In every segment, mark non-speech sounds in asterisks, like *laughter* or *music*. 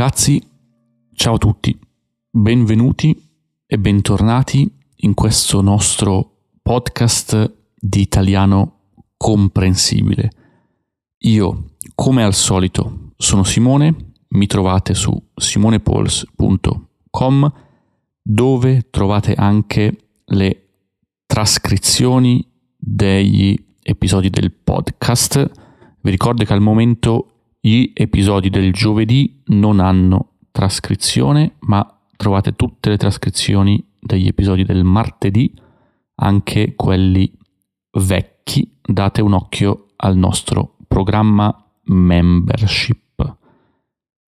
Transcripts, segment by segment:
Ragazzi, ciao a tutti, benvenuti e bentornati in questo nostro podcast di italiano comprensibile. Io, come al solito, sono Simone, mi trovate su simonepols.com dove trovate anche le trascrizioni degli episodi del podcast. Vi ricordo che al momento gli episodi del giovedì non hanno trascrizione, ma trovate tutte le trascrizioni degli episodi del martedì, anche quelli vecchi. Date un occhio al nostro programma membership.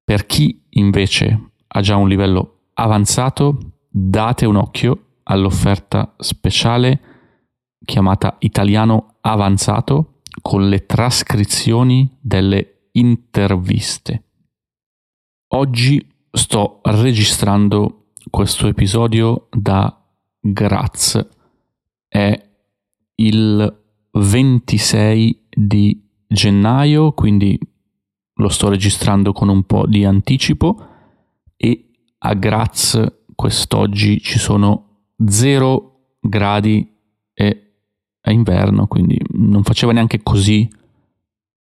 Per chi invece ha già un livello avanzato, date un occhio all'offerta speciale chiamata Italiano Avanzato con le trascrizioni delle interviste. Oggi sto registrando questo episodio da Graz. È il 26 di gennaio, quindi lo sto registrando con un po' di anticipo e a Graz quest'oggi ci sono 0 gradi e è inverno, quindi non faceva neanche così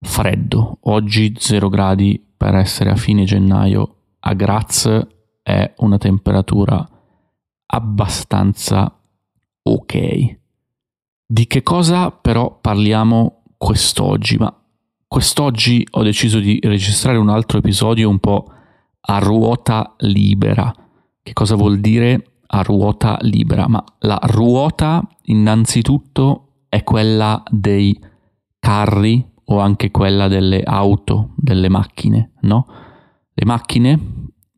freddo. Oggi 0 gradi per essere a fine gennaio a Graz è una temperatura abbastanza ok. Di che cosa però parliamo quest'oggi? Ma quest'oggi ho deciso di registrare un altro episodio un po' a ruota libera. Che cosa vuol dire a ruota libera? Ma la ruota innanzitutto è quella dei carri o anche quella delle auto, delle macchine, no? Le macchine,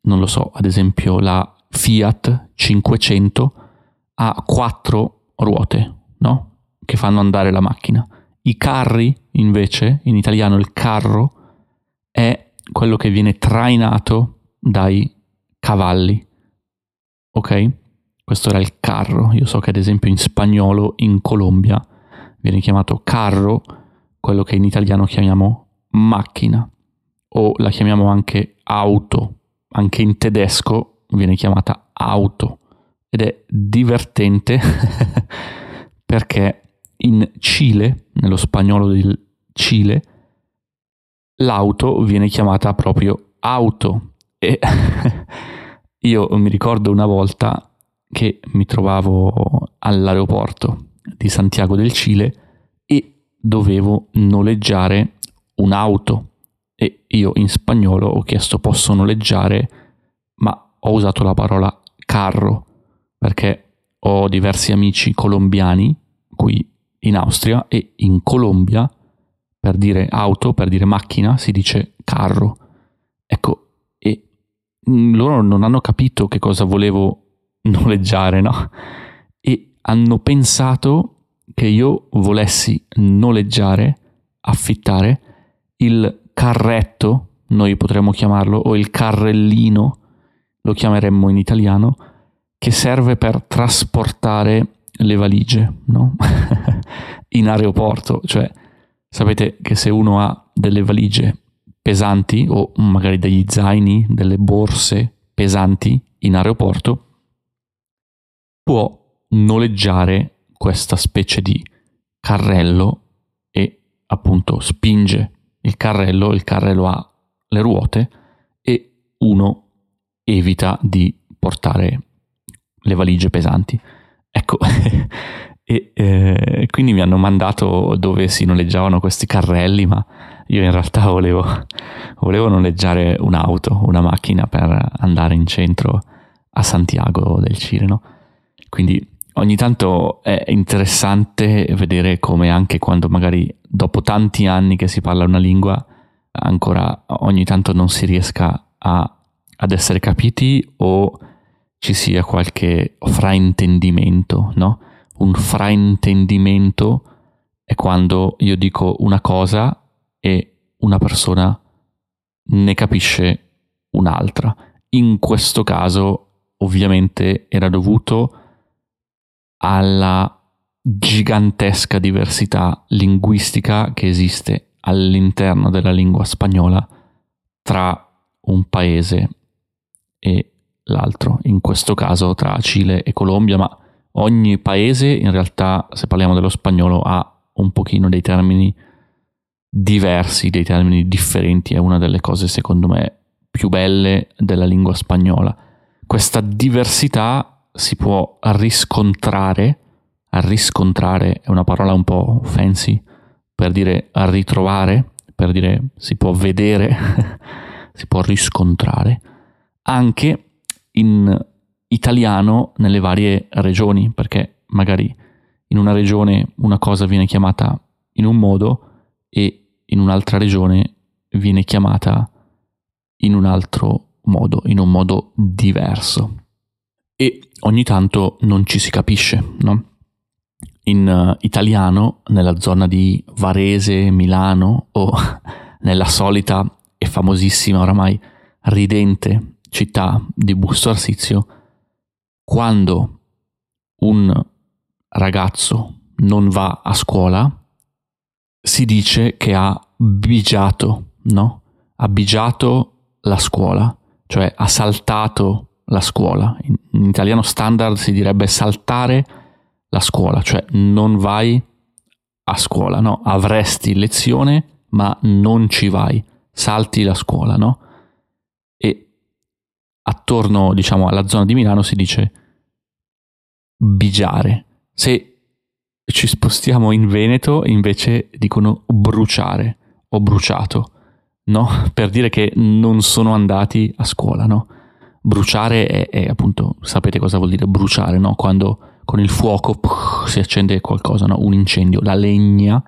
non lo so, ad esempio la Fiat 500 ha quattro ruote, no? Che fanno andare la macchina. I carri, invece, in italiano il carro, è quello che viene trainato dai cavalli. Ok? Questo era il carro. Io so che ad esempio in spagnolo, in Colombia, viene chiamato carro quello che in italiano chiamiamo macchina o la chiamiamo anche auto, anche in tedesco viene chiamata auto ed è divertente *laughs* perché in Cile, nello spagnolo del Cile, l'auto viene chiamata proprio auto. E *laughs* io mi ricordo una volta che mi trovavo all'aeroporto di Santiago del Cile dovevo noleggiare un'auto e io in spagnolo ho chiesto posso noleggiare, ma ho usato la parola carro perché ho diversi amici colombiani qui in Austria e in Colombia per dire auto, per dire macchina si dice carro. Ecco, e loro non hanno capito che cosa volevo *laughs* noleggiare, no? E hanno pensato che io volessi noleggiare, affittare il carretto, noi potremmo chiamarlo, o il carrellino, lo chiameremmo in italiano, che serve per trasportare le valigie no? *laughs* in aeroporto. Cioè, sapete che se uno ha delle valigie pesanti o magari degli zaini, delle borse pesanti in aeroporto, può noleggiare questa specie di carrello e appunto spinge il carrello, il carrello ha le ruote e uno evita di portare le valigie pesanti. Ecco, *laughs* e eh, quindi mi hanno mandato dove si noleggiavano questi carrelli, ma io in realtà volevo, volevo noleggiare un'auto, una macchina per andare in centro a Santiago del Cile, no? Quindi ogni tanto è interessante vedere come anche quando magari dopo tanti anni che si parla una lingua, ancora ogni tanto non si riesca a, ad essere capiti o ci sia qualche fraintendimento, no? Un fraintendimento è quando io dico una cosa e una persona ne capisce un'altra. In questo caso ovviamente era dovuto alla gigantesca diversità linguistica che esiste all'interno della lingua spagnola tra un paese e l'altro, in questo caso tra Cile e Colombia, ma ogni paese in realtà, se parliamo dello spagnolo, ha un pochino dei termini diversi, dei termini differenti, è una delle cose secondo me più belle della lingua spagnola. Questa diversità si può riscontrare, riscontrare è una parola un po' fancy per dire ritrovare, per dire si può vedere, *laughs* si può riscontrare, anche in italiano nelle varie regioni, perché magari in una regione una cosa viene chiamata in un modo e in un'altra regione viene chiamata in un altro modo, in un modo diverso. E ogni tanto non ci si capisce, no? In uh, italiano, nella zona di Varese, Milano o *laughs* nella solita e famosissima oramai ridente città di Busto Arsizio, quando un ragazzo non va a scuola, si dice che ha bigiato, no? Ha bigiato la scuola, cioè ha saltato la scuola. In, italiano standard si direbbe saltare la scuola, cioè non vai a scuola, no? Avresti lezione, ma non ci vai, salti la scuola, no? E attorno, diciamo, alla zona di Milano si dice bigiare. Se ci spostiamo in Veneto, invece dicono bruciare o bruciato, no? Per dire che non sono andati a scuola, no? Bruciare è, è appunto, sapete cosa vuol dire bruciare, no? Quando con il fuoco puh, si accende qualcosa, no? Un incendio, la legna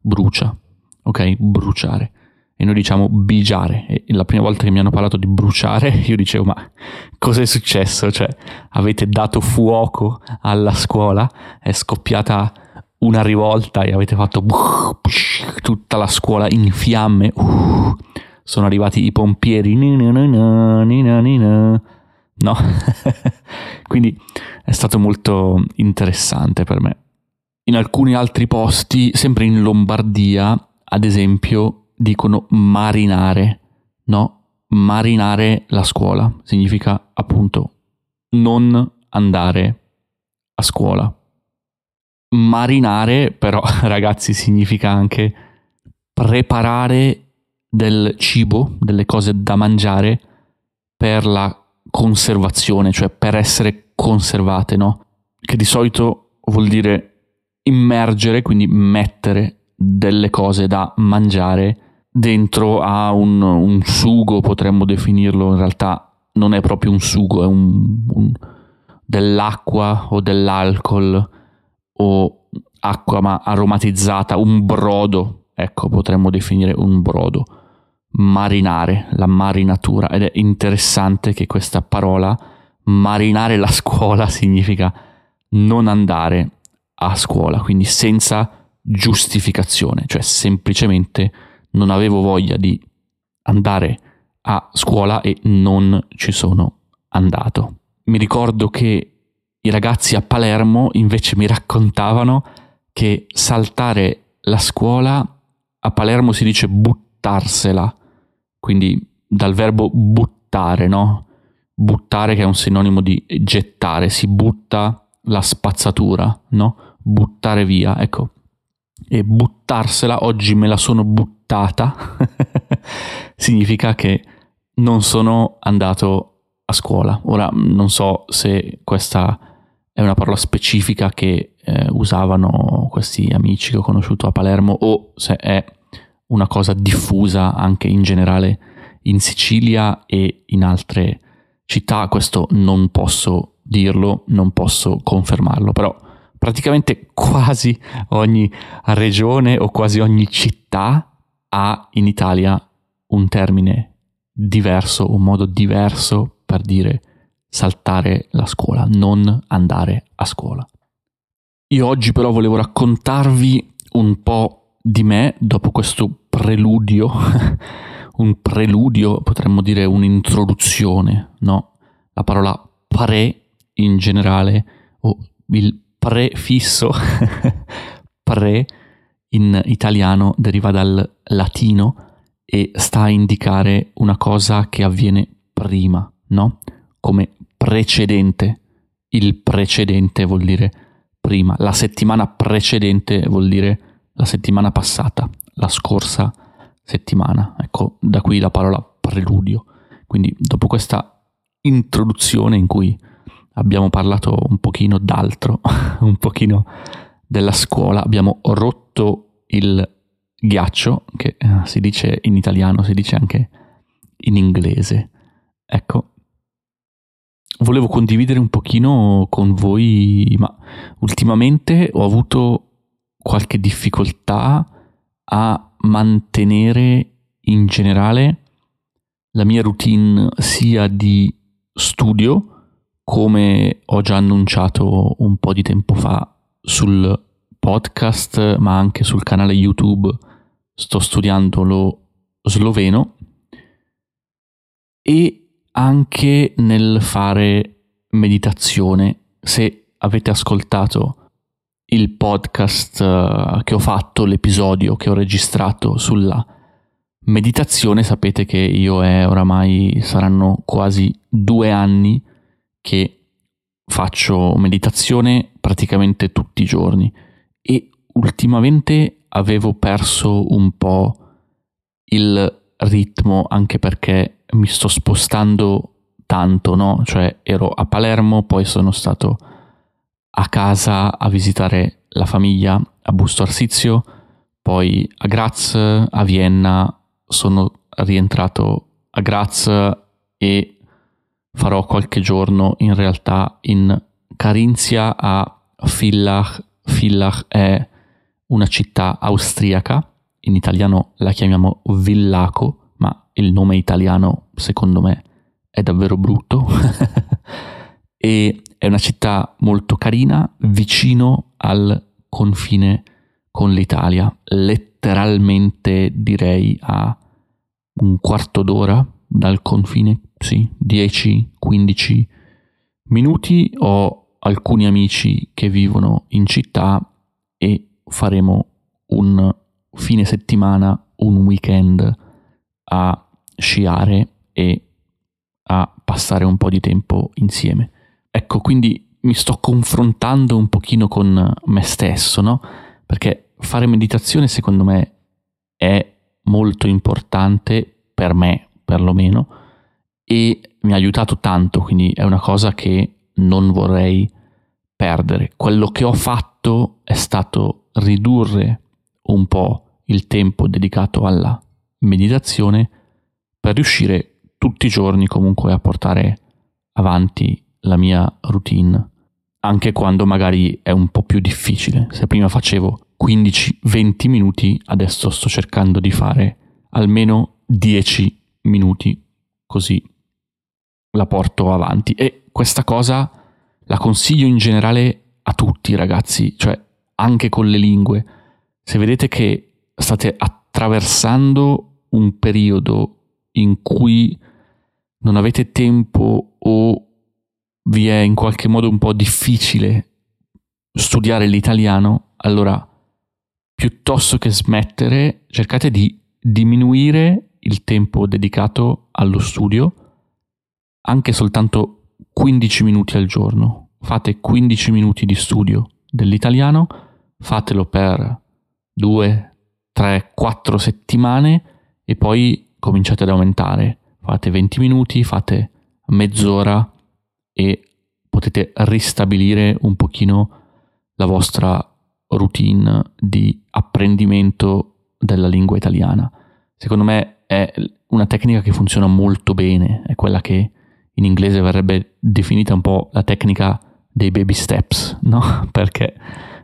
brucia, ok? Bruciare e noi diciamo bigiare. E la prima volta che mi hanno parlato di bruciare, *laughs* io dicevo: Ma cosa è successo? Cioè, avete dato fuoco alla scuola? È scoppiata una rivolta e avete fatto tutta la scuola in fiamme. Uh, sono arrivati i pompieri. No? *laughs* Quindi è stato molto interessante per me. In alcuni altri posti, sempre in Lombardia, ad esempio, dicono marinare, no? Marinare la scuola significa appunto non andare a scuola. Marinare però *laughs* ragazzi significa anche preparare del cibo, delle cose da mangiare per la conservazione, cioè per essere conservate, no? Che di solito vuol dire immergere, quindi mettere delle cose da mangiare dentro a un, un, sugo, potremmo definirlo, in realtà non è proprio un sugo, è un, un, dell'acqua o dell'alcol o acqua ma aromatizzata, un brodo, ecco potremmo definire un brodo, marinare, la marinatura ed è interessante che questa parola marinare la scuola *laughs* significa non andare a scuola, quindi senza giustificazione, cioè semplicemente non avevo voglia di andare a scuola e non ci sono andato. Mi ricordo che i ragazzi a Palermo invece mi raccontavano che saltare la scuola a Palermo si dice buttarsela, quindi dal verbo buttare, no? Buttare che è un sinonimo di gettare, si butta la spazzatura, no? Buttare via, ecco. E buttarsela, oggi me la sono buttata *laughs* significa che non sono andato a scuola. Ora non so se questa è una parola specifica che eh, usavano questi amici che ho conosciuto a Palermo o se è una cosa diffusa anche in generale in Sicilia e in altre città. Questo non posso dirlo, non posso confermarlo, però praticamente quasi ogni regione o quasi ogni città ha in Italia un termine diverso, un modo diverso per dire saltare la scuola, non andare a scuola. Io oggi però volevo raccontarvi un po' di me dopo questo preludio, *laughs* un preludio, potremmo dire un'introduzione, no? La parola pre in generale o il prefisso *laughs* pre in italiano deriva dal latino e sta a indicare una cosa che avviene prima, no? Come precedente. Il precedente vuol dire prima, la settimana precedente vuol dire la settimana passata, la scorsa settimana. Ecco, da qui la parola preludio. Quindi dopo questa introduzione in cui abbiamo parlato un pochino d'altro, *laughs* un pochino della scuola, abbiamo rotto il ghiaccio, che eh, si dice in italiano, si dice anche in inglese. Ecco, volevo condividere un pochino con voi, ma ultimamente ho avuto qualche difficoltà a mantenere in generale la mia routine sia di studio, come ho già annunciato un po' di tempo fa sul podcast, ma anche sul canale YouTube, sto studiando lo sloveno e anche nel fare meditazione. Se avete ascoltato il podcast eh, che ho fatto, l'episodio che ho registrato sulla meditazione, sapete che io è oramai saranno quasi due anni che faccio meditazione praticamente tutti i giorni e ultimamente avevo perso un po' il ritmo anche perché mi sto spostando tanto, no? Cioè ero a Palermo, poi sono stato a casa a visitare la famiglia a Busto Arsizio, poi a Graz, a Vienna, sono rientrato a Graz e farò qualche giorno in realtà in Carinzia a Villach. Villach è una città austriaca, in italiano la chiamiamo Villaco, ma il nome italiano secondo me è davvero brutto. *laughs* e è una città molto carina, vicino al confine con l'Italia, letteralmente direi a un quarto d'ora dal confine, sì, 10-15 minuti. Ho alcuni amici che vivono in città e faremo un fine settimana, un weekend a sciare e a passare un po' di tempo insieme. Ecco, quindi mi sto confrontando un pochino con me stesso, no? Perché fare meditazione secondo me è molto importante per me, perlomeno, e mi ha aiutato tanto, quindi è una cosa che non vorrei perdere. Quello che ho fatto è stato ridurre un po' il tempo dedicato alla meditazione per riuscire tutti i giorni comunque a portare avanti la mia routine, anche quando magari è un po' più difficile. Se prima facevo 15-20 minuti, adesso sto cercando di fare almeno 10 minuti, così la porto avanti. E questa cosa la consiglio in generale a tutti ragazzi, cioè anche con le lingue. Se vedete che state attraversando un periodo in cui non avete tempo o vi è in qualche modo un po' difficile studiare l'italiano, allora piuttosto che smettere, cercate di diminuire il tempo dedicato allo studio, anche soltanto 15 minuti al giorno. Fate 15 minuti di studio dell'italiano, fatelo per 2, 3, 4 settimane e poi cominciate ad aumentare. Fate 20 minuti, fate mezz'ora e potete ristabilire un pochino la vostra routine di apprendimento della lingua italiana. Secondo me è una tecnica che funziona molto bene, è quella che in inglese verrebbe definita un po' la tecnica dei baby steps, no? *laughs* Perché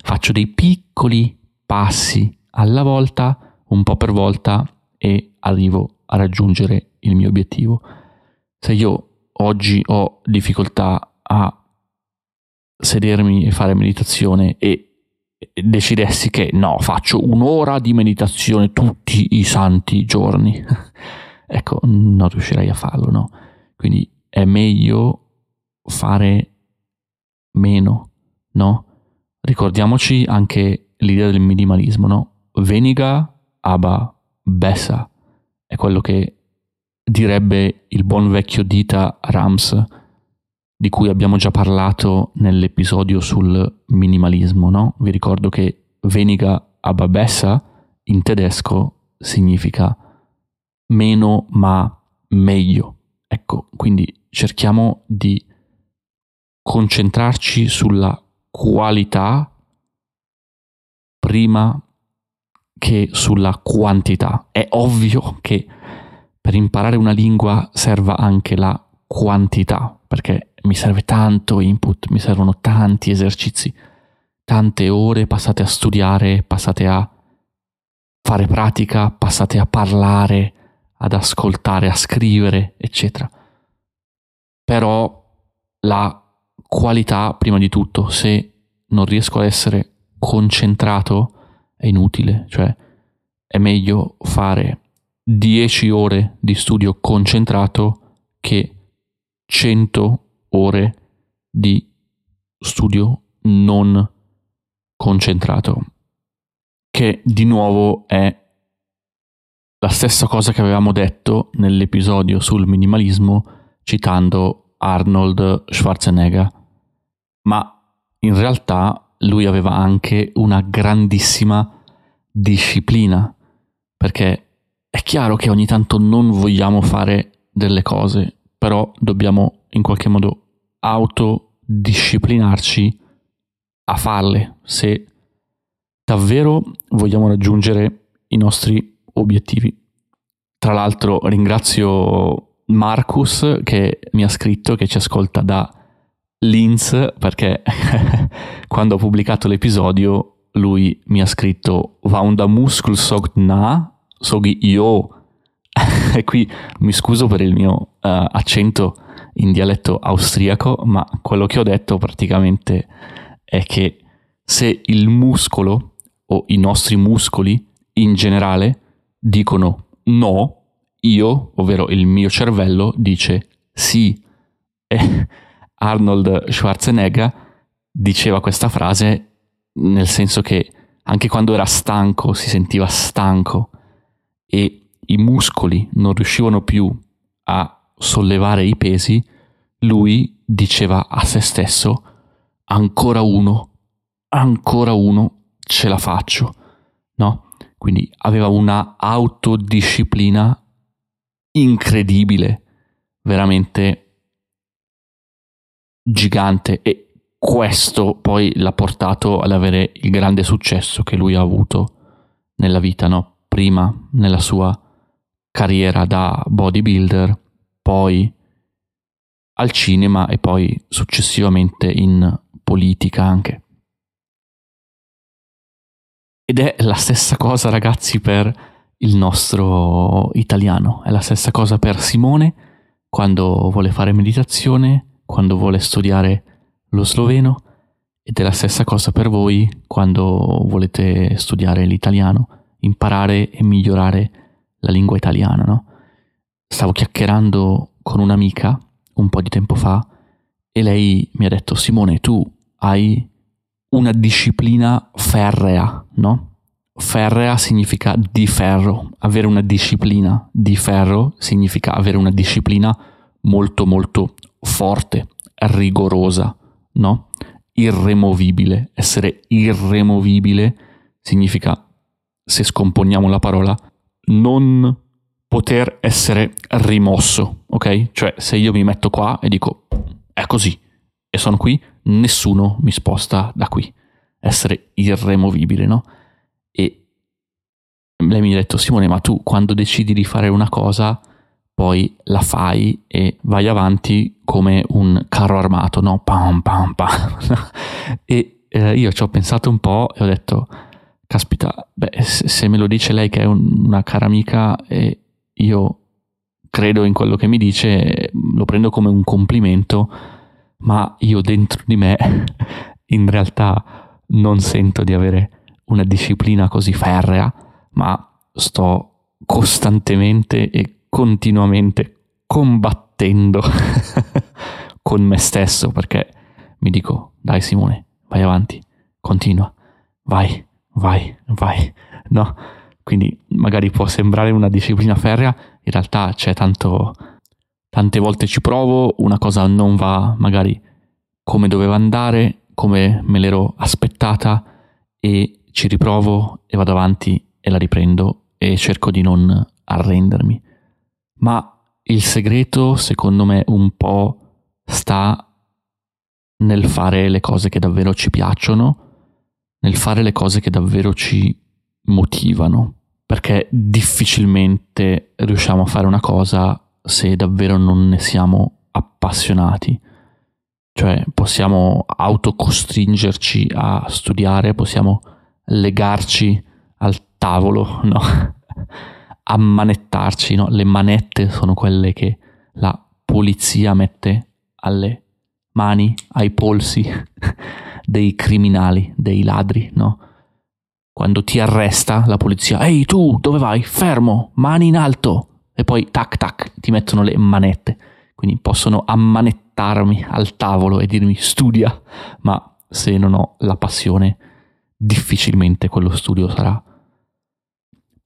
faccio dei piccoli passi alla volta, un po' per volta e arrivo a raggiungere il mio obiettivo. Se io oggi ho difficoltà a sedermi e fare meditazione e decidessi che no, faccio un'ora di meditazione tutti i santi giorni, *laughs* ecco, non riuscirei a farlo, no? Quindi è meglio fare meno, no? Ricordiamoci anche l'idea del minimalismo, no? Veniga aba bessa, è quello che direbbe il buon vecchio Dita Rams, di cui abbiamo già parlato nell'episodio sul minimalismo, no? Vi ricordo che veniga ababessa in tedesco significa meno ma meglio. Ecco, quindi cerchiamo di concentrarci sulla qualità prima che sulla quantità. È ovvio che per imparare una lingua serva anche la quantità, perché mi serve tanto input, mi servono tanti esercizi, tante ore passate a studiare, passate a fare pratica, passate a parlare, ad ascoltare, a scrivere, eccetera. Però la qualità, prima di tutto, se non riesco a essere concentrato, è inutile, cioè è meglio fare 10 ore di studio concentrato che 100 ore di studio non concentrato, che di nuovo è la stessa cosa che avevamo detto nell'episodio sul minimalismo citando Arnold Schwarzenegger, ma in realtà lui aveva anche una grandissima disciplina, perché è chiaro che ogni tanto non vogliamo fare delle cose, però dobbiamo in qualche modo autodisciplinarci a farle se davvero vogliamo raggiungere i nostri obiettivi. Tra l'altro ringrazio Marcus che mi ha scritto, che ci ascolta da Linz, perché *laughs* quando ho pubblicato l'episodio lui mi ha scritto Vaunda muskel sogt na, soghi io. *laughs* e qui mi scuso per il mio uh, accento in dialetto austriaco, ma quello che ho detto praticamente è che se il muscolo o i nostri muscoli in generale dicono no, io, ovvero il mio cervello, dice sì. E *laughs* Arnold Schwarzenegger diceva questa frase nel senso che anche quando era stanco, si sentiva stanco e i muscoli non riuscivano più a sollevare i pesi, lui diceva a se stesso ancora uno, ancora uno, ce la faccio, no? Quindi aveva una autodisciplina incredibile, veramente gigante e questo poi l'ha portato ad avere il grande successo che lui ha avuto nella vita, no? Prima nella sua carriera da bodybuilder, poi al cinema e poi successivamente in politica anche. Ed è la stessa cosa, ragazzi, per il nostro italiano. È la stessa cosa per Simone quando vuole fare meditazione, quando vuole studiare lo sloveno. Ed è la stessa cosa per voi quando volete studiare l'italiano, imparare e migliorare la lingua italiana, no? Stavo chiacchierando con un'amica un po' di tempo fa e lei mi ha detto Simone, tu hai una disciplina ferrea, no? Ferrea significa di ferro, avere una disciplina di ferro significa avere una disciplina molto molto forte, rigorosa, no? Irremovibile. Essere irremovibile significa, se scomponiamo la parola, non poter essere rimosso, ok? Cioè se io mi metto qua e dico è così e sono qui, nessuno mi sposta da qui. Essere irremovibile, no? E lei mi ha detto, Simone, ma tu quando decidi di fare una cosa, poi la fai e vai avanti come un carro armato, no? Pam, pam, pam. *laughs* e eh, io ci ho pensato un po' e ho detto, caspita, beh, se me lo dice lei che è un, una cara amica e io credo in quello che mi dice, lo prendo come un complimento ma io dentro di me *laughs* in realtà non sento di avere una disciplina così ferrea, ma sto costantemente e continuamente combattendo *laughs* con me stesso perché mi dico dai Simone, vai avanti, continua, vai, vai, vai, no? Quindi magari può sembrare una disciplina ferrea, in realtà c'è tanto, tante volte ci provo, una cosa non va magari come doveva andare, come me l'ero aspettata e ci riprovo e vado avanti e la riprendo e cerco di non arrendermi. Ma il segreto, secondo me, un po' sta nel fare le cose che davvero ci piacciono, nel fare le cose che davvero ci motivano, perché difficilmente riusciamo a fare una cosa se davvero non ne siamo appassionati. Cioè possiamo autocostringerci a studiare, possiamo legarci al tavolo, no? *laughs* ammanettarci, no? Le manette sono quelle che la polizia mette alle mani, ai polsi *laughs* dei criminali, dei ladri, no? Quando ti arresta la polizia, ehi tu, dove vai? Fermo, mani in alto. E poi tac tac, ti mettono le manette. Quindi possono ammanettarmi al tavolo e dirmi studia, ma se non ho la passione, difficilmente quello studio sarà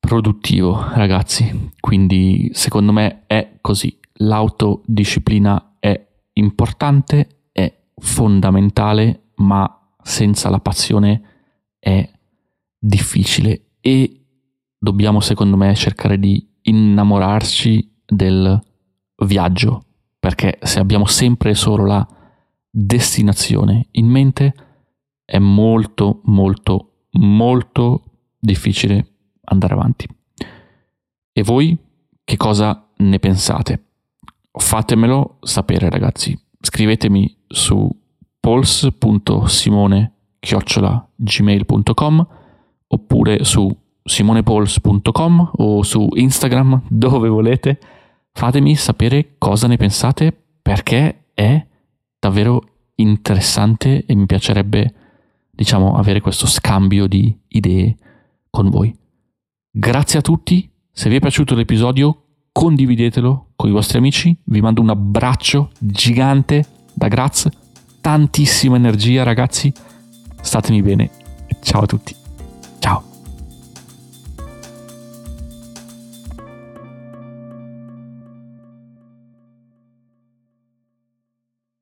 produttivo, ragazzi. Quindi secondo me è così. L'autodisciplina è importante, è fondamentale, ma senza la passione è difficile e dobbiamo secondo me cercare di innamorarci del viaggio, perché se abbiamo sempre solo la destinazione in mente è molto molto molto difficile andare avanti. E voi che cosa ne pensate? Fatemelo sapere ragazzi, scrivetemi su pols.simone-gmail.com oppure su simonepols.com o su Instagram *laughs* dove volete. Fatemi sapere cosa ne pensate perché è davvero interessante e mi piacerebbe diciamo avere questo scambio di idee con voi. Grazie a tutti, se vi è piaciuto l'episodio condividetelo con i vostri amici, vi mando un abbraccio gigante da Graz, tantissima energia ragazzi, statemi bene, ciao a tutti.